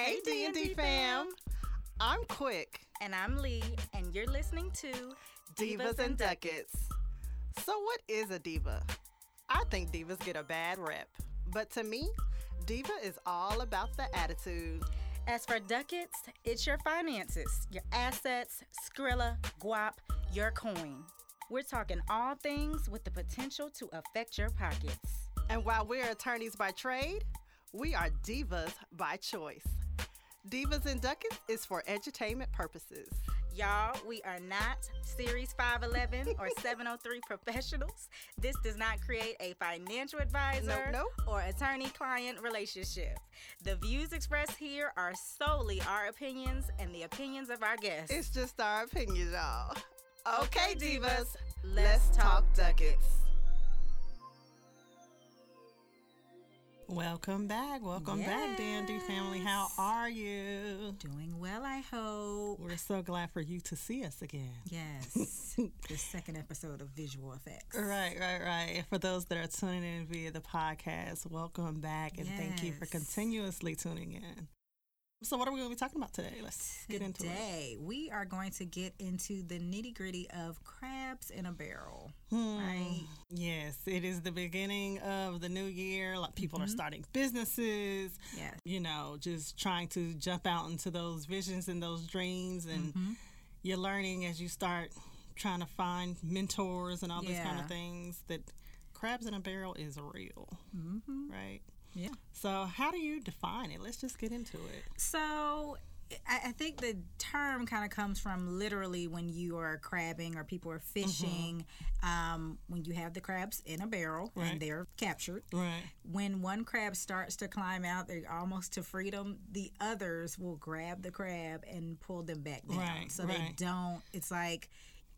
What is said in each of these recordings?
Hey, D&D fam. I'm Quick. And I'm Lee, and you're listening to Divas, and Ducats. So, what is a diva? I think divas get a bad rep. But to me, diva is all about the attitude. As for ducats, it's your finances, your assets, Skrilla, guap, your coin. We're talking all things with the potential to affect your pockets. And while we're attorneys by trade, we are divas by choice. Divas and Ducats is for edutainment purposes. Y'all, we are not Series 511 or 703 professionals. This does not create a financial advisor Nope, nope. or attorney client relationship. The views expressed here are solely our opinions and the opinions of our guests. It's just our opinions, y'all. Okay, divas, let's let's talk talk Welcome back. Welcome back, D&D family. How are you? Doing well, I hope. We're so glad for you to see us again. Yes. the second episode of Visual Effects. Right, right, right. And For those that are tuning in via the podcast, welcome back and thank you for continuously tuning in. So, what are we going to be talking about today? Let's get into it. Today, we are going to get into the nitty gritty of crabs in a barrel. Hmm. Right? Yes, it is the beginning of the new year. Like people are starting businesses. Yes. You know, just trying to jump out into those visions and those dreams, and you're learning as you start trying to find mentors and all those kind of things. That crabs in a barrel is real, mm-hmm. right? Yeah. So, how do you define it? Let's just get into it. So, I, I think the term kind of comes from literally when you are crabbing or people are fishing, um, when you have the crabs in a barrel Right. and they're captured. Right. When one crab starts to climb out, they're almost to freedom. The others will grab the crab and pull them back down. Right, so they don't. It's like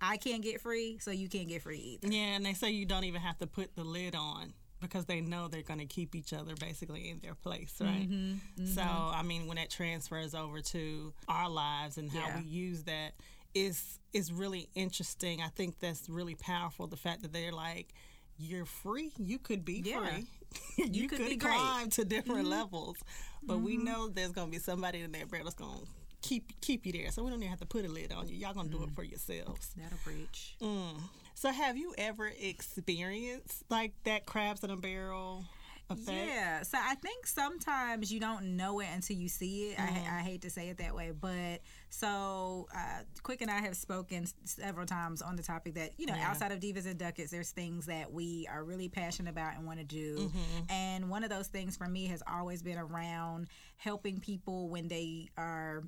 I can't get free, so you can't get free either. Yeah, and they say you don't even have to put the lid on because they know they're going to keep each other basically in their place, right? Mm-hmm, mm-hmm, So, I mean, when that transfers over to our lives and how Yeah. we use that is is really interesting. I think that's really powerful. The fact that they're like. You're free. You could be Yeah. free. you, could could, be great. climb to different mm-hmm. levels, but we mm-hmm. know there's gonna be somebody in that barrel that's gonna keep keep you there. So we don't even have to put a lid on you. Y'all gonna do it mm. for yourselves. That'll preach. Mm. So have you ever experienced like that crabs in a barrel effect? Yeah. So I think sometimes you don't know it until you see it. Mm-hmm. I, I hate to say it that way, but so uh, Quick and I have spoken several times on the topic that you know Yeah. outside of divas and ducats, there's things that we are really passionate about and want to do. Mm-hmm. And one of those things for me has always been around helping people when they are.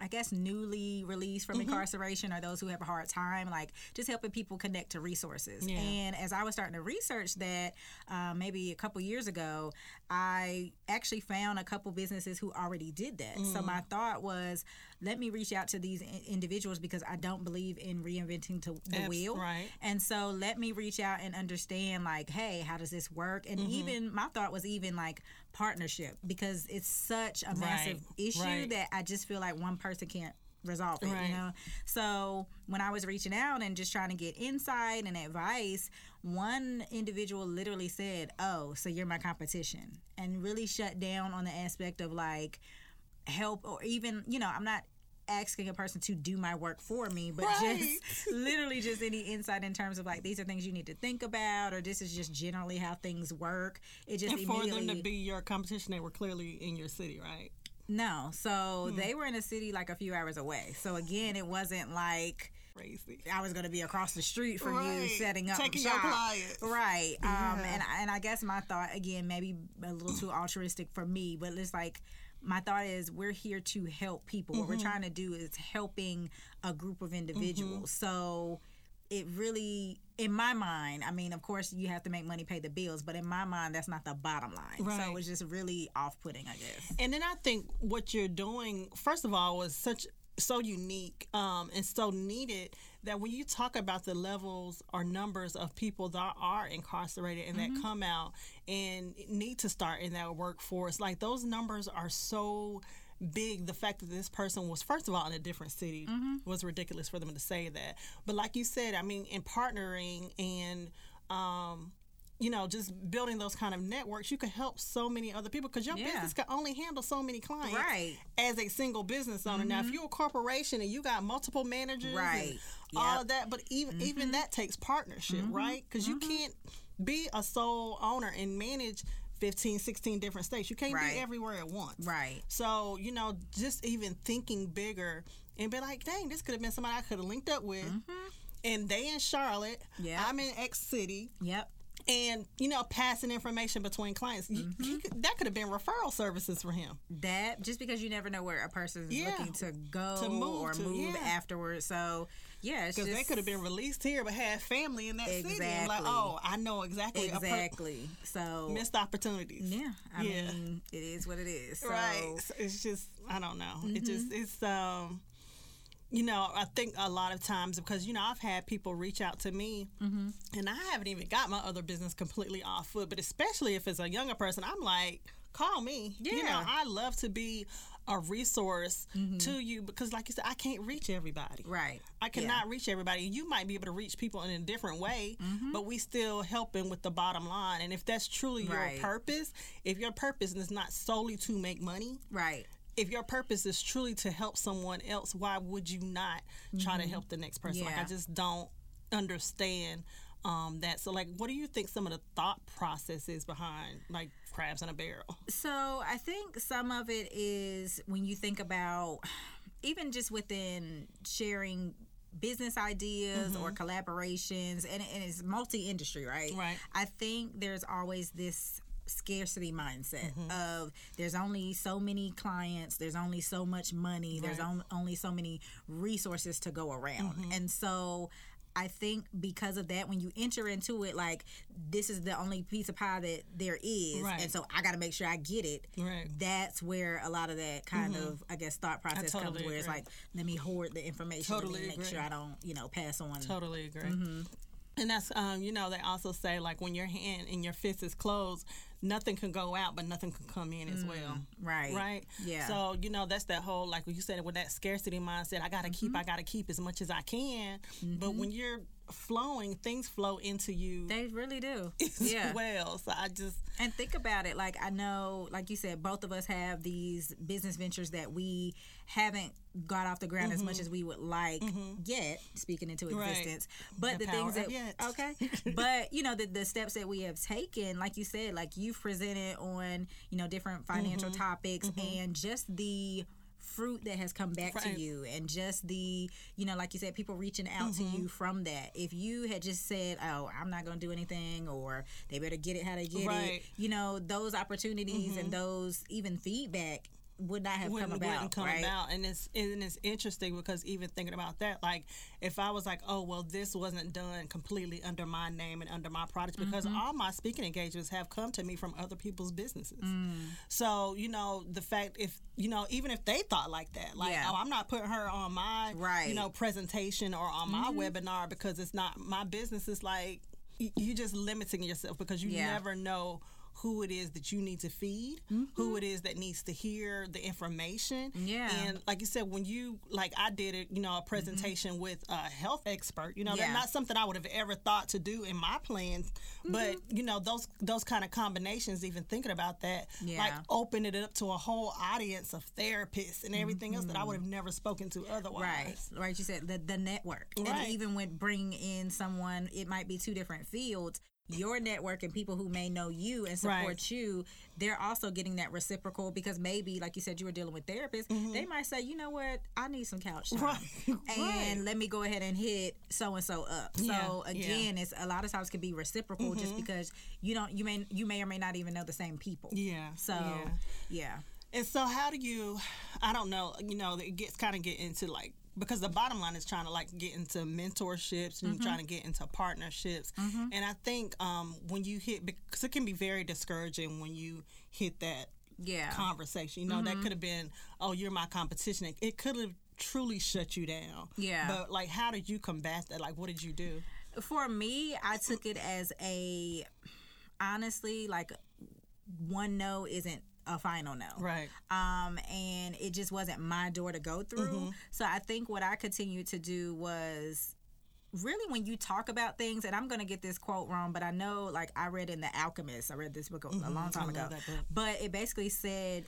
I guess newly released from Mm-hmm. incarceration or those who have a hard time, like just helping people connect to resources. Yeah. And as I was starting to research that, um, maybe a couple years ago, I actually found a couple businesses who already did that. So my thought was, let me reach out to these in- individuals because I don't believe in reinventing to the Abs- wheel. right. And so let me reach out and understand, like, hey, how does this work? And Mm-hmm. even my thought was even like partnership because it's such a massive Right, issue right. that I just feel like one person can't resolve it Right. you know so when i was reaching out and just trying to get insight and advice one individual literally said oh so you're my competition and really shut down on the aspect of like help or even you know i'm not asking a person to do my work for me but Right. just literally just any insight in terms of like these are things you need to think about or this is just generally how things work it just And for them to be your competition, they were clearly in your city, right? no so Hmm. they were in a city like a few hours away so again it wasn't like Crazy. I was going to be across the street from you setting up Taking shop. your clients. right um and and I guess my thought again maybe a little too altruistic for me but it's like my thought is we're here to help people. What Mm-hmm. we're trying to do is helping a group of individuals. So it really in my mind i mean of course you have to make money pay the bills but in my mind that's not the bottom line. Right. so it was just really off-putting i guess. And then I think what you're doing, first of all, was such so unique um, and so needed that when you talk about the levels or numbers of people that are incarcerated and that come out and need to start in that workforce, like those numbers are so big. The fact that this person was, first of all, in a different city mm-hmm. was ridiculous for them to say that. But like you said, I mean, in partnering and um, you know, just building those kind of networks, you can help so many other people because your Yeah. business can only handle so many clients Right. as a single business owner. Now, if mm-hmm. you're a corporation and you got multiple managers, Right. and all of that, but even even mm-hmm. that takes partnership, right? Because you can't be a sole owner and manage 15, 16 different states. You can't Right. be everywhere at once. Right. So, you know, just even thinking bigger and be like, dang, this could have been somebody I could have linked up with. And they in Charlotte. Yeah. I'm in X City. Yep. And, you know, passing information between clients. Mm-hmm. you could, that could have been referral services for him. That just because you never know where a person's Yeah. looking to go To move or to, move yeah. afterwards. So yeah, Because they could have been released here but had family in that city. And like, oh, I know exactly. per- exactly. So missed opportunities. yeah, I Yeah. mean, it is what it is. So, right So it's just i don't know it Mm-hmm. just it's um you know i think a lot of times because you know i've had people reach out to me Mm-hmm. and i haven't even got my other business completely off foot but especially if it's a younger person i'm like call me you know Yeah. i love to be a resource to you because like you said i can't reach everybody Mm-hmm. right. I cannot reach everybody. You might be able to reach people in a different way, Mm-hmm. but we still helping with the bottom line. And if that's truly Right. your purpose, if your purpose is not solely to make money, Right. if your purpose is truly to help someone else, why would you not try to help the next person? Like I Mm-hmm. Just don't understand um, that. So like, what do you think some of the thought process is behind like crabs in a barrel? So I think some of it is when you think about even just within sharing business ideas or collaborations and, and it's multi-industry right Right. i think there's always this scarcity mindset Mm-hmm. of there's only so many clients there's only so much money there's on, only so many resources to go around Mm-hmm. and so I think because of that, when you enter into it, like this is the only piece of pie that there is, Right. and so I got to make sure I get it. Right. That's where a lot of that kind of, I guess, thought process comes, totally where it's like, let me hoard the information, Totally make agree. sure I don't, you know, pass on. Totally agree. Mm-hmm. And that's um, you know, they also say like when your hand and your fist is closed, nothing can go out, but nothing can come in as well. Right. Right. Yeah. So you know that's that whole like you said with that scarcity mindset. I gotta Mm-hmm. keep. I gotta keep as much as I can. But when you're flowing, things flow into you They really do. as Yeah. well. So I just And think about it. Like I know, like you said, both of us have these business ventures that we haven't got off the ground as much as we would like yet, speaking into Mm-hmm. Right. existence. But The the, things that yet. okay, but you know the the steps that we have taken, like you said, like you've presented on you know different financial Mm-hmm. topics and just the fruit that has come back Right. to you and just the you know like you said people reaching out Mm-hmm. to you from that if you had just said oh i'm not going to do anything or they better get it how they get Right. Mm-hmm. it you know those opportunities and those even feedback would not have wouldn't, come about wouldn't come right about. And it's and it's interesting because even thinking about that, like if I was like, oh well, this wasn't done completely under my name and under my product, because Mm-hmm. all my speaking engagements have come to me from other people's businesses. Mm. So you know the fact if you know even if they thought like that, like Yeah. oh I'm not putting her on my Right. Mm-hmm. you know presentation or on my webinar because it's not my business. It's like y- you just limiting yourself because you Yeah. never know who it is that you need to feed, who it is that needs to hear the information. Mm-hmm. Yeah. And like you said, when you like I did it, you know, a presentation with a health expert, you know, Mm-hmm. Yeah. that's not something I would have ever thought to do in my plans. But Mm-hmm. you know, those those kind of combinations, even thinking about that, like Yeah. opened it up to a whole audience of therapists and everything else that I would have never spoken to otherwise. Right, right. You said the the network, Right. and even with bringing in someone, it might be two different fields. Your network and people who may know you and support Right. you, they're also getting that reciprocal because maybe, like you said, you were dealing with therapists. They might say, you know what, I need some couch time, Mm-hmm. Right, and right. let me go ahead and hit so and so up. Yeah, So yeah. Mm-hmm. again, it's a lot of times can be reciprocal just because you don't, you may, you may or may not even know the same people. Yeah. So yeah. yeah, And so, how do you? I don't know. You know, it gets kind of get into like because the bottom line is trying to like get into mentorships and mm-hmm. trying to get into partnerships. Mm-hmm. And I think um, when you hit because it can be very discouraging when you hit that yeah. conversation. You know, that mm-hmm. could have been, oh, you're my competition. It, it could have truly shut you down. Yeah. But like, how did you combat that? Like, what did you do? for me, I took it as a honestly like one no isn't a final no. Right. Um, and it just wasn't my door to go through. Mm-hmm. So I think what I continued to do was really when you talk about things, and I'm gonna get this quote wrong, but I know like I read in The Alchemist. I read this book a, a long time ago, love that book. but it basically said.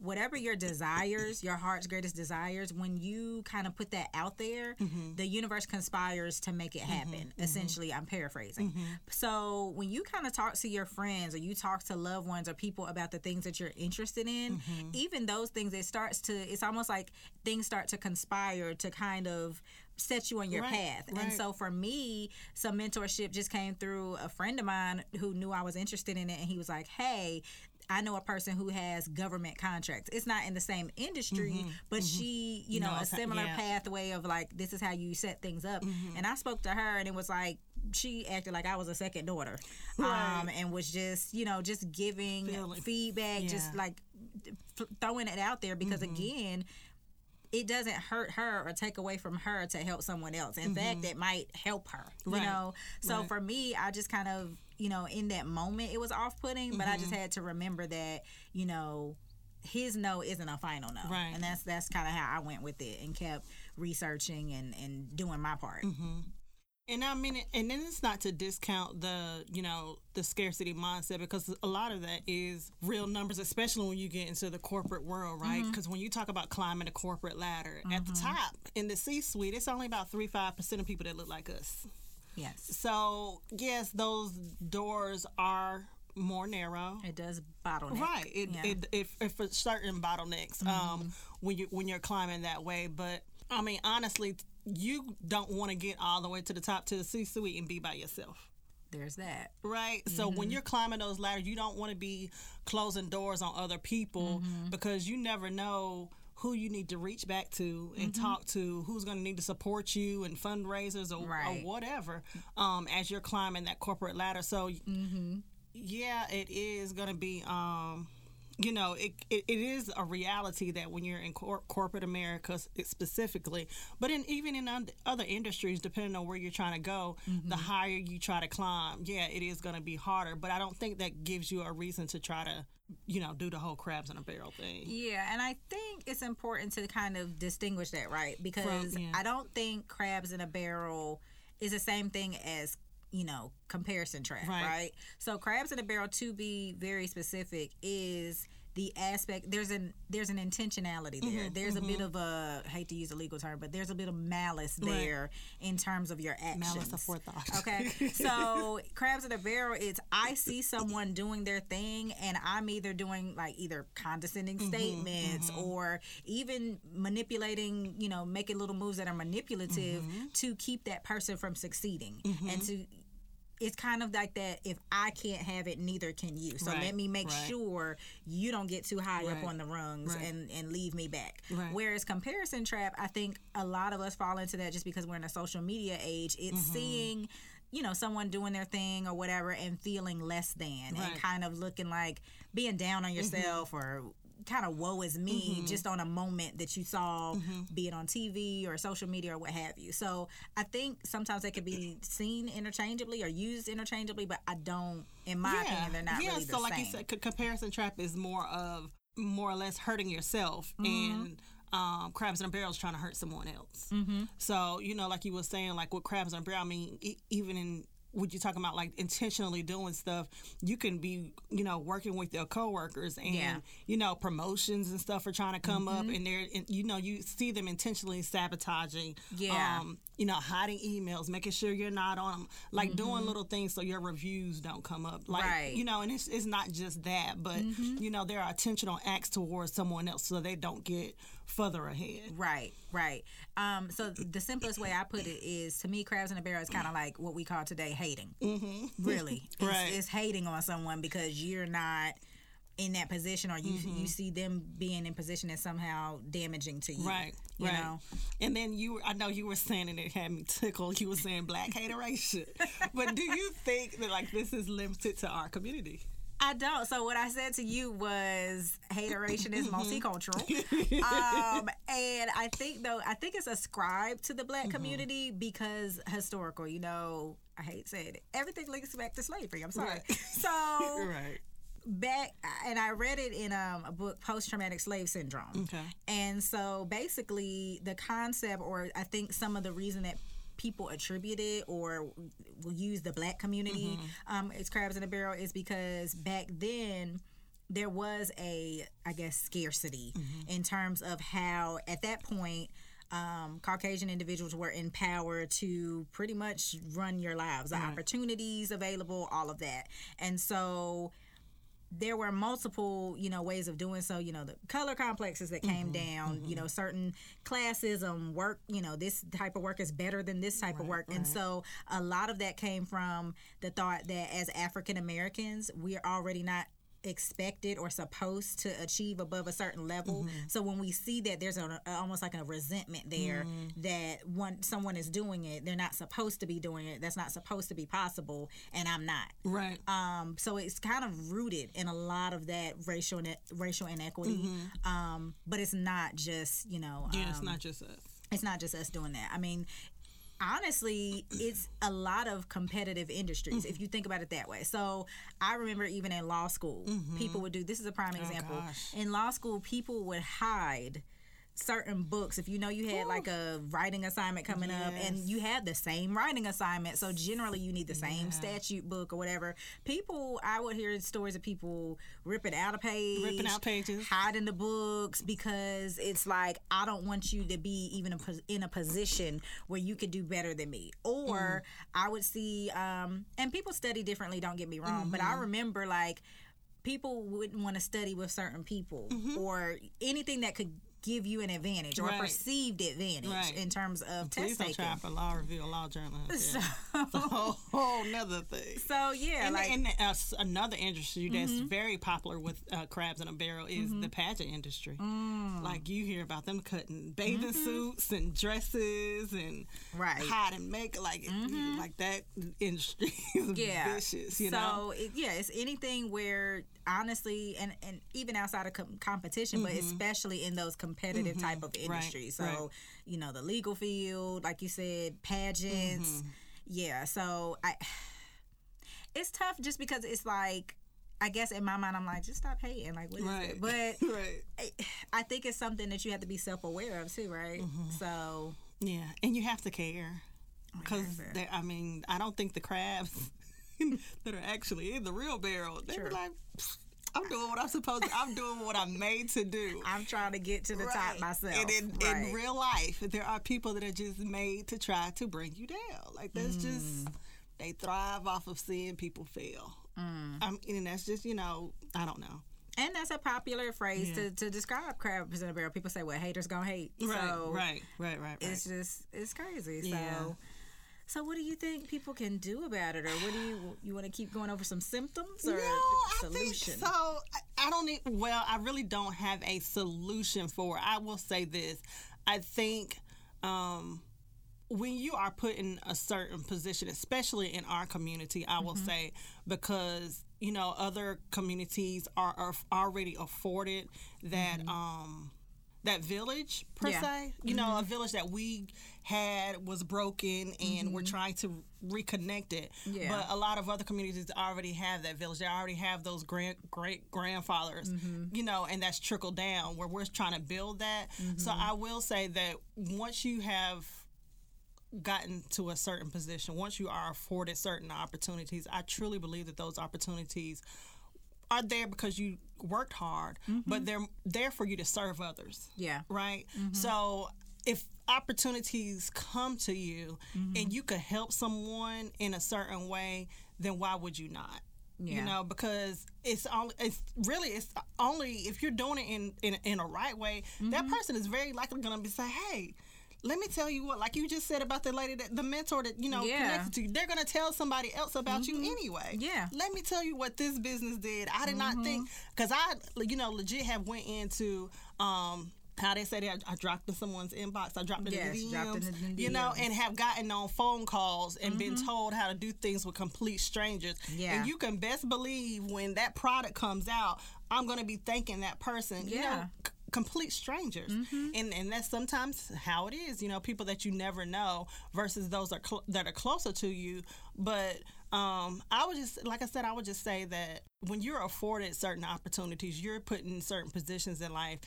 Whatever your desires, your heart's greatest desires, when you kind of put that out there, Mm-hmm. the universe conspires to make it happen. Essentially, I'm paraphrasing. Mm-hmm. So when you kind of talk to your friends or you talk to loved ones or people about the things that you're interested in, Mm-hmm. even those things, it starts to, it's almost like things start to conspire to kind of set you on your Right, path. And so for me, some mentorship just came through a friend of mine who knew I was interested in it. And he was like, hey, I know a person who has government contracts. It's not in the same industry, but she, you know, a similar yeah. pathway of like, this is how you set things up. Mm-hmm. And I spoke to her and it was like, she acted like I was a second daughter, Right. um, and was just, you know, just giving Feeling- feedback, just yeah. Mm-hmm. like th- throwing it out there because again, it doesn't hurt her or take away from her to help someone else. In fact, it might help her. You Mm-hmm. Right. know. So Right. for me, I just kind of, you know, in that moment it was off putting, but I Mm-hmm. just had to remember that, you know, his no isn't a final no. Right. And that's that's kind of how I went with it and kept researching and and doing my part. Mm-hmm. And I mean, and then it's not to discount the, you know, the scarcity mindset because a lot of that is real numbers, especially when you get into the corporate world, right? Mm-hmm. Because when you talk about climbing the corporate ladder, at the top in the C-suite, it's only about three five percent of people that look like us. Yes. So yes, those doors are more narrow. It does bottleneck. Right. It, Yeah. Mm-hmm. it, if, if for certain bottlenecks um, when you when you're climbing that way, but I mean honestly, you don't want to get all the way to the top to the C-suite and be by yourself. There's that. Right. So Mm-hmm. when you're climbing those ladders, you don't want to be closing doors on other people Mm-hmm. because you never know who you need to reach back to and Mm-hmm. talk to, who's going to need to support you and fundraisers or, Right. or whatever um, as you're climbing that corporate ladder. So Mm-hmm. yeah, it is going to be. Um, you know, it, it, it is a reality that when you're in cor- corporate America specifically, but in even in un- other industries, depending on where you're trying to go, the mm-hmm. higher you try to climb, yeah, it is going to be harder. But I don't think that gives you a reason to try to, you know, do the whole crabs in a barrel thing. Yeah, and I think it's important to kind of distinguish that, right? Because yeah. I don't think crabs in a barrel is the same thing as you know comparison trap, Right. right? So crabs in a barrel, to be very specific, is the aspect there's an there's an intentionality there. Mm-hmm, there's a bit of a I hate to use a legal term, but there's a bit of malice Right. there in terms of your actions. Malice aforethought. Okay, so crabs in a barrel, it's I see someone doing their thing, and I'm either doing like either condescending Mm-hmm, statements or even manipulating, you know, making little moves that are manipulative Mm-hmm. to keep that person from succeeding and to. It's kind of like that. If I can't have it, neither can you. So Right, let me make right. sure you don't get too high up on the rungs right. and and leave me back. Right. Whereas comparison trap, I think a lot of us fall into that just because we're in a social media age. It's Mm-hmm. seeing, you know, someone doing their thing or whatever and feeling less than Right. Mm-hmm. and kind of looking like being down on yourself or kind of woe is me just on a moment that you saw Mm-hmm. be it on TV or social media or what have you. So I think sometimes they could be seen interchangeably or used interchangeably, but I don't in my opinion they're not yeah, really so like same. you said, c- comparison trap is more of more or less hurting yourself Mm-hmm. and um, crabs in a barrel is trying to hurt someone else. Mm-hmm. So you know, like you were saying, like with crabs in a barrel, I mean, e- even in what you're talking about, like intentionally doing stuff, you can be, you know, working with your coworkers and Yeah. Mm-hmm. you know promotions and stuff are trying to come up, and they're, and, you know, you see them intentionally sabotaging, Yeah. um, you know, hiding emails, making sure you're not on them, like doing little things so your reviews don't come up, like Mm-hmm. Right. you know, and it's, it's not just that, but you know, there are intentional acts towards someone else so they don't get further ahead. Right, right. Um, so the simplest way I put it is to me, crabs in a barrel is kind of like what we call today hating. Mm-hmm. Really, it's, Right. it's hating on someone because you're not in that position, or you Mm-hmm. you see them being in position is somehow damaging to you. Right, You right. know. And then you, I know you were saying, and it had me tickled. You were saying black hateration, but do you think that like this is limited to our community? I don't. So what I said to you was hateration is multicultural, um, and I think though I think it's ascribed to the black Mm-hmm. community because historical. You know, I hate saying it. Everything links back to slavery. I'm sorry. Right. So Right. back and I read it in um, a book, Post Traumatic Slave Syndrome. Okay. And so basically, the concept, or I think some of the reason that people attribute it or will use the black community Mm-hmm. um, as crabs in a barrel is because back then there was a I guess scarcity Mm-hmm. in terms of how at that point um, Caucasian individuals were in power to pretty much run your lives, the opportunities available, all of that, and so there were multiple you know ways of doing so. You know the color complexes that came mm-hmm. down you mm-hmm. know certain classism um, work you know this type of work is better than this type of work. And so a lot of that came from the thought that as african americans we are already not expected or supposed to achieve above a certain level so when we see that there's a, almost like a resentment there that one someone is doing it they're not supposed to be doing it that's not supposed to be possible and i'm not Right. um, so it's kind of rooted in a lot of that racial ine- racial inequity. Um, but it's not just you know, yeah, it's um, not just us. it's not just us doing that. I mean, honestly, it's a lot of competitive industries if mm-hmm. you think about it that way. So I remember even in law school, people mm-hmm. would do. This is a prime oh, example. gosh. In law school, people would hide certain books if you know you had like a writing assignment coming up and you had the same writing assignment so generally you need the same statute book or whatever people i would hear stories of people ripping out a page Ripping out pages. hiding the books because it's like I don't want you to be even a in a position where you could do better than me. Or mm. I would see, um, and people study differently. Don't get me wrong, but I mm-hmm. remember like people wouldn't want to study with certain people mm-hmm. or anything that could give you an advantage or Right. a perceived advantage Right. in terms of Please test taking. try for law review law journal. Yeah. A whole, whole nother thing. so yeah, And, like and uh, another industry that's very popular with uh, crabs in a barrel is the pageant industry. Mm. Like you hear about them cutting bathing Mm-hmm. suits and dresses and Right. hiding makeup, like it- like that industry is yeah. vicious. You so know, it, yeah, it's anything where honestly, and and even outside of com- competition, but especially in those competitive type of industries. so Mm-hmm. right. you know, the legal field, like you said, pageants. Mm-hmm. Yeah. So I, it's tough just because it's like. I guess in my mind, I'm like, just stop hating. Like, what is right? it? But right, I- I think it's something that you have to be self aware of too, right? Mm-hmm. So, yeah, and you have to care because. I mean, I don't think the crabs that are actually in the real barrel they were like. I'm doing what I'm supposed to. I'm doing what I'm made to do. I'm trying to get to the top myself. And in, right. in real life, there are people that are just made to try to bring you down. Like that's Mm. just they thrive off of seeing people fail. Mm. Um, and that's just you know I don't know. And that's a popular phrase Yeah. to, to describe crabs in a barrel. People say, "Well, haters gonna hate." so right, right, right, right. it's just it's crazy. Yeah. So, so what do you think people can do about it, or what do you you want to keep going over some symptoms or no, a I solution? think so. I, don't. Need, well, I really don't have a solution for. it. I will say this. I think. Um, when you are put in a certain position, especially in our community, I Mm-hmm. will say, because you know other communities are, are already afforded that um that village per Mm-hmm. Yeah. se. You know, a village that we had was broken, and we're trying to reconnect it. Mm-hmm. Yeah. But a lot of other communities already have that village. They already have those grand great grandfathers. Mm-hmm. You know, and that's trickled down where we're trying to build that. So Mm-hmm. I will say that once you have gotten to a certain position, once you are afforded certain opportunities, I truly believe that those opportunities are there because you worked hard, but they're there for you to serve others, yeah, right? So if opportunities come to you mm-hmm. and you could help someone in a certain way, then why would you not? Yeah. You know, because it's only it's really it's only if you're doing it in in, in a right way, that mm-hmm. person is very likely going to be say, "Hey, let me tell you what." Like you just said about the lady that the mentor that you know Yeah. connected to you, they're going to tell somebody else about you mm-hmm. anyway. Yeah. Let me tell you what this business did. I did not think because I you know legit have went into um how they say that I, dropped in someone's inbox. I dropped it Yes, in the dropped in DMs, you know, and have gotten on phone calls and been told how to do things with complete strangers. Yeah. And you can best believe when that product comes out, I'm going to be thanking that person. You know, Yeah. c- complete strangers. And and that's sometimes how it is, you know, people that you never know versus those are cl- that are closer to you. But um, I would just, like I said, I would just say that when you're afforded certain opportunities, you're put in certain positions in life.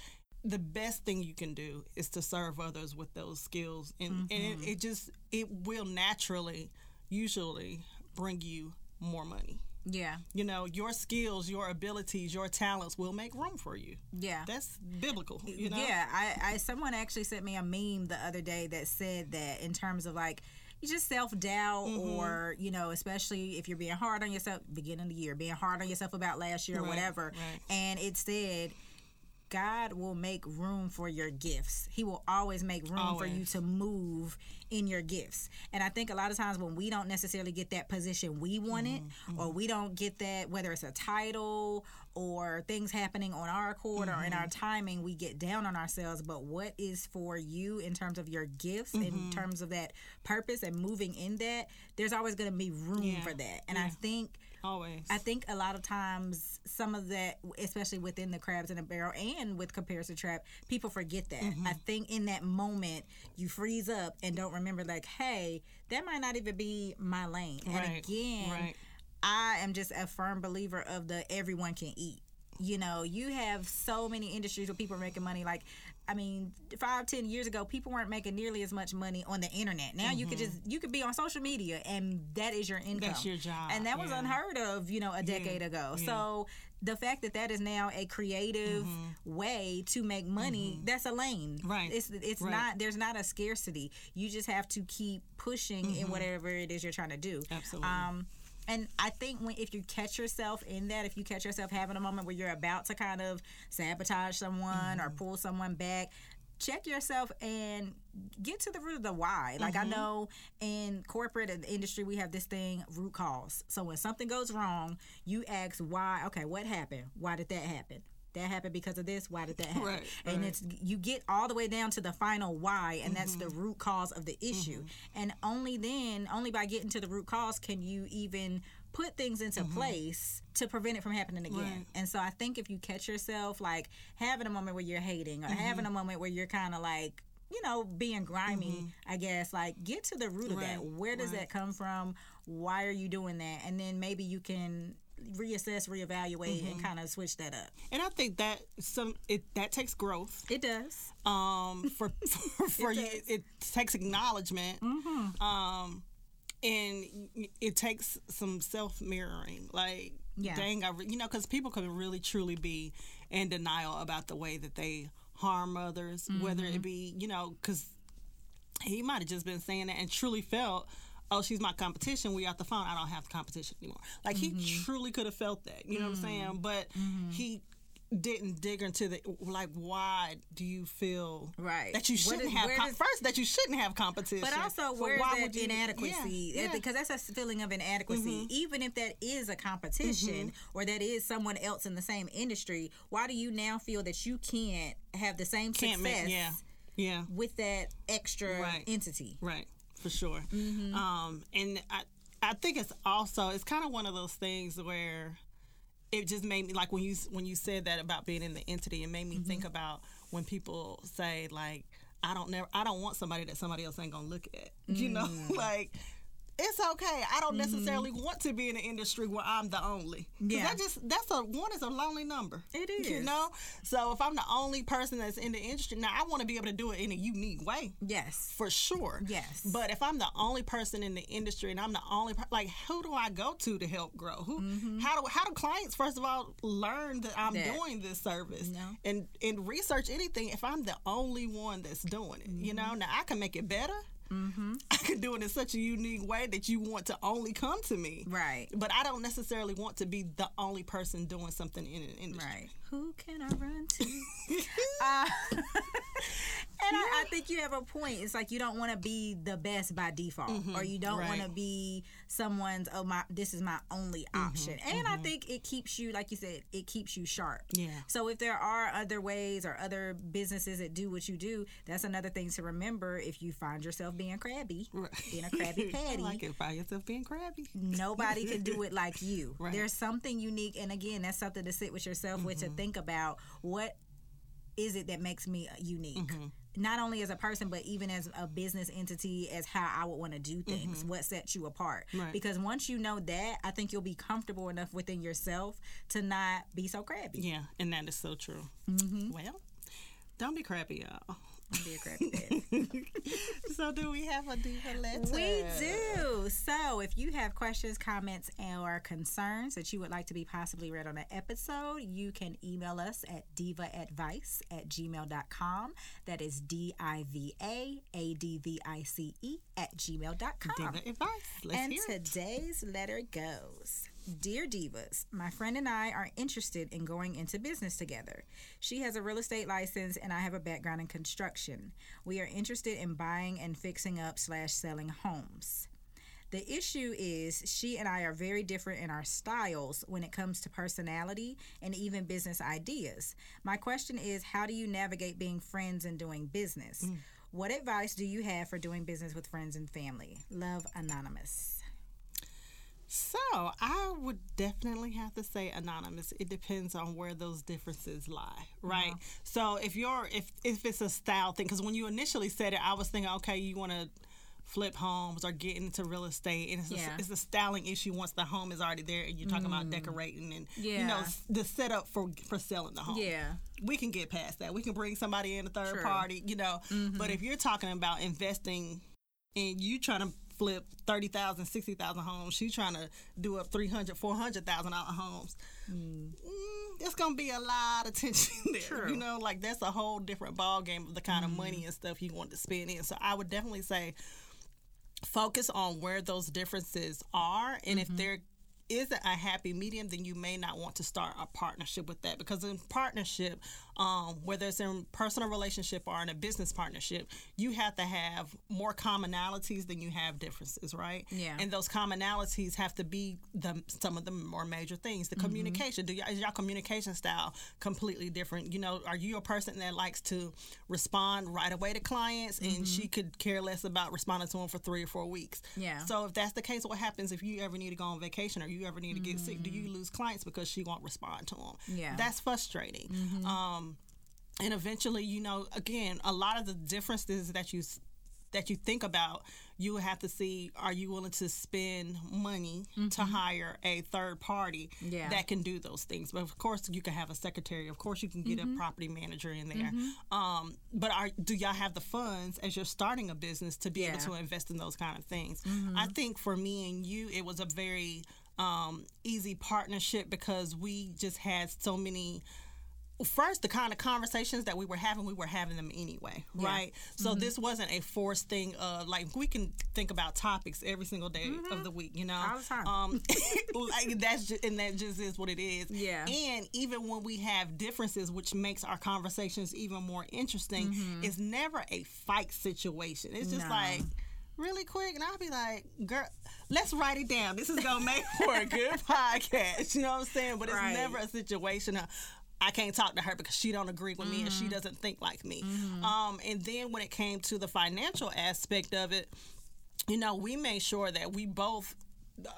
The best thing you can do is to serve others with those skills and, and it, it just it will naturally usually bring you more money Yeah. you know your skills your abilities your talents will make room for you Yeah. that's biblical you know Yeah, I, I someone actually sent me a meme the other day that said that in terms of like you just self doubt Mm-hmm. or you know especially if you're being hard on yourself beginning of the year being hard on yourself about last year or Right, whatever right. and it said God will make room for your gifts. He will always make room for you to move in your gifts. And I think a lot of times when we don't necessarily get that position we wanted, Mm-hmm, or we don't get that, whether it's a title or things happening on our accord or in our Mm-hmm. timing, we get down on ourselves. But what is for you in terms of your gifts, Mm-hmm. in terms of that purpose and moving in that, there's always going to be room Yeah, for that. And I think always I think a lot of times some of that, especially within the crabs in a barrel and with comparison trap, people forget that. Mm-hmm. I think in that moment you freeze up and don't remember like, hey, that might not even be my lane. And again, right. I am just a firm believer of the everyone can eat. You know, you have so many industries where people are making money. Like, I mean, five, ten years ago, people weren't making nearly as much money on the internet. Now you could just you could be on social media and that is your income. Mm-hmm. That's your job, And that was yeah. unheard of, you know, a decade ago. yeah. So the fact that that is now a creative way to make money, that's a lane. Mm-hmm. Right. It's it's Right. not there's not a scarcity. You just have to keep pushing in whatever it is you're trying to do. Mm-hmm. Absolutely. Um and I think when if you catch yourself in that, if you catch yourself having a moment where you're about to kind of sabotage someone or mm-hmm. pull someone back, check yourself and get to the root of the why. Like I mm-hmm. know in corporate and industry we have this thing root cause. So when something goes wrong, you ask why. Okay, what happened? Why did that happen? That happened because of this. Why did that happen? Right, and right. it's you get all the way down to the final why, and that's the Mm-hmm. root cause of the issue. And only then, only by getting to the root cause, can you even put things into place to prevent it from happening again. Mm-hmm. Right. And so I think if you catch yourself like having a moment where you're hating or Mm-hmm. having a moment where you're kind of like you know being grimy i guess like get to the root of that Mm-hmm. Where does right. that come from why are you doing that and then maybe you can reassess reevaluate Mm-hmm. and kind of switch that up and i think that some it that takes growth it does um for for, for you does. it takes acknowledgment Mm-hmm. um and it takes some self mirroring like Yeah. dang i re- you know because people can really truly be in denial about the way that they harm others whether Mm-hmm. it be you know because he might have just been saying that and truly felt oh she's my competition we out the phone i don't have the competition anymore like Mm-hmm. he truly could have felt that you know what i'm saying but he didn't dig into the like why do you feel Right. that you shouldn't does- have com- does- first that you shouldn't have competition But also, So where's why that would you- inadequacy? yeah, yeah. Because that's a feeling of inadequacy. Even if that is a competition Mm-hmm. or that is someone else in the same industry, why do you now feel that you can't have the same can't success make yeah yeah with that extra Right. entity? Right, for sure. Mm-hmm. Um, and I, I think it's also it's kind of one of those things where it just made me like when you when you said that about being in the entity, it made me Mm-hmm. think about when people say like, I don't never, I don't want somebody that somebody else ain't gonna look at. You know, Mm. like. It's okay. I don't necessarily want to be in an industry where I'm the only. Mm-hmm. Yeah. That just that's a one is a lonely number. It is. You know? So if I'm the only person that's in the industry, now I want to be able to do it in a unique way Yes. for sure. Yes. But if I'm the only person in the industry and I'm the only like, who do I go to to help grow? Who? How do how do clients first of all learn that I'm Mm-hmm. That. doing this service No. and and research anything if I'm the only one that's doing it? You Mm-hmm. know, now I can make it better. I can do it in such a unique way that you want to only come to me. Right. But I don't necessarily want to be the only person doing something in an industry. Right. Who can I run to? uh, and I, I think you have a point. It's like you don't want to be the best by default, or you don't want to Mm-hmm. be someone's. Oh my, this is my only Mm-hmm. option. And I think it keeps you, like you said, it keeps you sharp. Yeah. So if there are other ways or other businesses that do what you do, that's another thing to remember. If you find yourself being crabby, Right. being a crabby I patty, like it. Find yourself being crabby. nobody can do it like you. Right. There's something unique, and again, that's something to sit with yourself with to Mm-hmm. think about what is it that makes me unique. Mm-hmm. Not only as a person, but even as a business entity, as how I would want to do things. What sets you apart? Mm-hmm. Right. Because once you know that, I think you'll be comfortable enough within yourself to not be so crabby. Yeah, and that is so true. Mm-hmm. Well, Don't be crappy, y'all. Don't be a so, do we have a diva letter? We do. So, if you have questions, comments, or concerns that you would like to be possibly read on an episode, you can email us at divaadvice at gmail.com. That is D I V A A D V I C E at gmail.com. Diva advice. Let's and hear it. today's letter goes Dear Divas, my friend and I are interested in going into business together. She has a real estate license and I have a background in construction. We are interested in buying and fixing up slash selling homes. The issue is she and I are very different in our styles when it comes to personality and even business ideas. My question is how do you navigate being friends and doing business? Mm. What advice do you have for doing business with friends and family? Love Anonymous. So I would definitely have to say anonymous. It depends on where those differences lie, right? Uh-huh. So if you're if if it's a style thing, because when you initially said it, I was thinking, okay, you want to flip homes or get into real estate, and it's a, it's a styling issue once the home is already there, and you're talking about mm. decorating and you know the setup for for selling the home Yeah. we can get past that. We can bring somebody in a third True. party, you know. But mm-hmm. if you're talking about investing and you trying to flip 30,000, 60,000 homes, She's trying to do up 300, 400,000 dollar homes. Mm, there's going to be a lot of tension there. True. You know, like that's a whole different ball game of the kind of money and stuff you want to spend in. So I would definitely say focus on where those differences are and if there isn't a happy medium then you may not want to start a partnership with that because in partnership um, whether it's in personal relationship or in a business partnership you have to have more commonalities than you have differences right? Yeah. and those commonalities have to be the some of the more major things. The communication. Do y'all, is your communication style completely different? You know are you a person that likes to respond right away to clients and she could care less about responding to them for three or four weeks? Yeah. so if that's the case what happens if you ever need to go on vacation or you ever need to get sick? Do you lose clients because she won't respond to them Yeah. that's frustrating. Um and eventually you know again a lot of the differences that you that you think about you have to see are you willing to spend money to hire a third party Yeah. that can do those things? But of course you can have a secretary. Of course you can get a property manager in there. Um, but are do y'all have the funds as you're starting a business to be able to invest in those kind of things? I think for me and you it was a very um, easy partnership because we just had so many first the kind of conversations that we were having we were having them anyway right so mm-hmm. this wasn't a forced thing of like we can think about topics every single day of mm-hmm. the week you know All the time. um like that's just and that just is what it is Yeah. and even when we have differences which makes our conversations even more interesting mm-hmm. it's never a fight situation it's just No. like really quick and I'll be like, girl, let's write it down. This is gonna make for a good podcast. You know what I'm saying? But it's Right. never a situation of I can't talk to her because she don't agree with me and she doesn't think like me. Um, and then when it came to the financial aspect of it, you know, we made sure that we both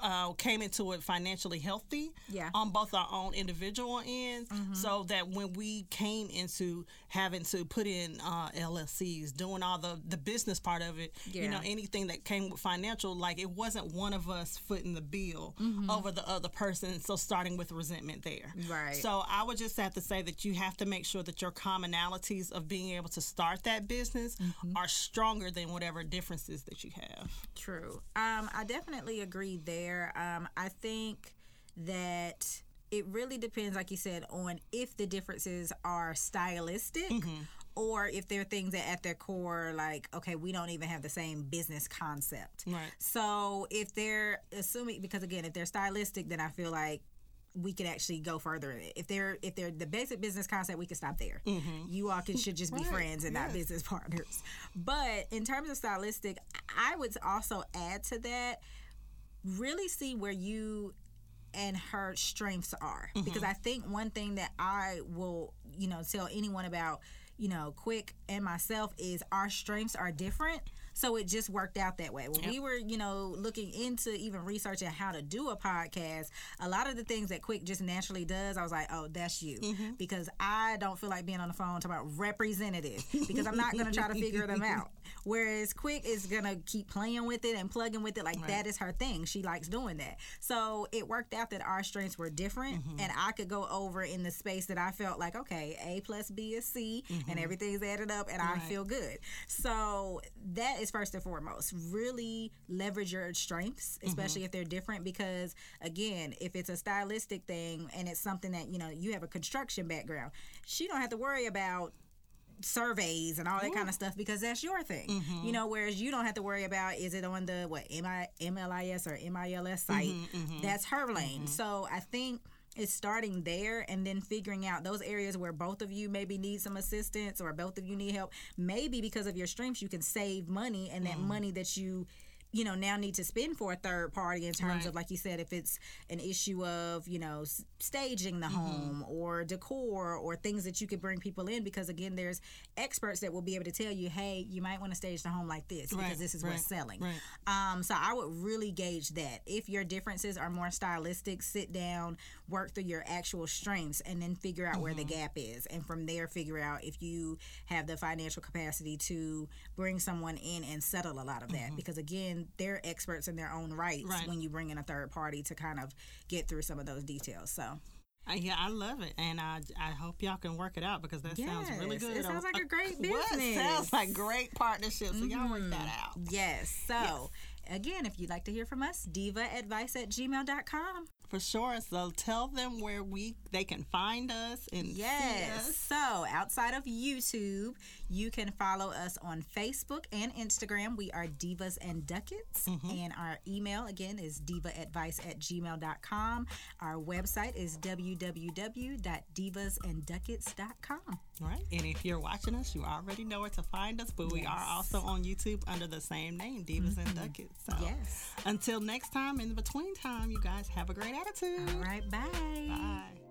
uh, came into it financially healthy Yeah. on both our own individual ends so that when we came into having to put in uh, LLCs, doing all the, the business part of it, you know, anything that came with financial, like it wasn't one of us footing the bill over the other person. So starting with resentment there. Right. So I would just have to say that you have to make sure that your commonalities of being able to start that business are stronger than whatever differences that you have. True. Um, I definitely agree there. Um, I think that it really depends, like you said, on if the differences are stylistic mm-hmm. or if they're things that at their core, like, okay, we don't even have the same business concept. Right. So if they're assuming, because again, if they're stylistic, then I feel like we could actually go further in it. If they're if they're the basic business concept, we can stop there. Mm-hmm. You all can should just be Right, friends and not business partners. But in terms of stylistic, I would also add to that really see where you and her strengths are. Mm-hmm. Because I think one thing that I will you know tell anyone about you know quick and myself is our strengths are different So it just worked out that way. When Yep. we were, you know, looking into even researching how to do a podcast, a lot of the things that Quick just naturally does, I was like, oh, that's you. Mm-hmm. Because I don't feel like being on the phone talking about representative because I'm not going to try to figure them out. Whereas Quick is going to keep playing with it and plugging with it. Like Right. that is her thing. She likes doing that. So it worked out that our strengths were different Mm-hmm. and I could go over in the space that I felt like, okay, A plus B is C and everything's added up and I Mm-hmm. Feel good. So that is first and foremost. Really leverage your strengths, Mm-hmm. especially if they're different because again, if it's a stylistic thing and it's something that, you know, you have a construction background, she don't have to worry about surveys and all that kind of stuff because that's your thing. Mm-hmm. You know, whereas you don't have to worry about is it on the what MI, MLIS or MILS site. Mm-hmm, That's her lane. So I think it's starting there and then figuring out those areas where both of you maybe need some assistance or both of you need help. Maybe because of your strengths you can save money and that money that you you know now need to spend for a third party in terms Right. of like you said if it's an issue of you know s- staging the Mm-hmm. home or decor or things that you could bring people in because again there's experts that will be able to tell you hey you might want to stage the home like this because this is right, what's selling right. um, so I would really gauge that. If your differences are more stylistic, sit down, work through your actual strengths, and then figure out where the Mm-hmm. gap is. And from there, figure out if you have the financial capacity to bring someone in and settle a lot of that. Because again, they're experts in their own rights Mm-hmm. Right. when you bring in a third party to kind of get through some of those details. So Uh, yeah, I love it, and I I hope y'all can work it out because that sounds really good. it sounds like a great business. What? sounds like great partnership. So y'all work that out. yes. So again, if you'd like to hear from us, divaadvice at gmail.com. For sure. So tell them where we they can find us and Yes. us. So outside of YouTube, you can follow us on Facebook and Instagram. We are Divas and Ducats. Mm-hmm. And our email again is divaadvice at gmail.com. Our website is www.divasandducats.com. All right. And if you're watching us, you already know where to find us, but we are also on YouTube under the same name, Divas and mm-hmm. Ducats. So Yes. until next time, in the between time, you guys have a great attitude. All right. Bye. Bye.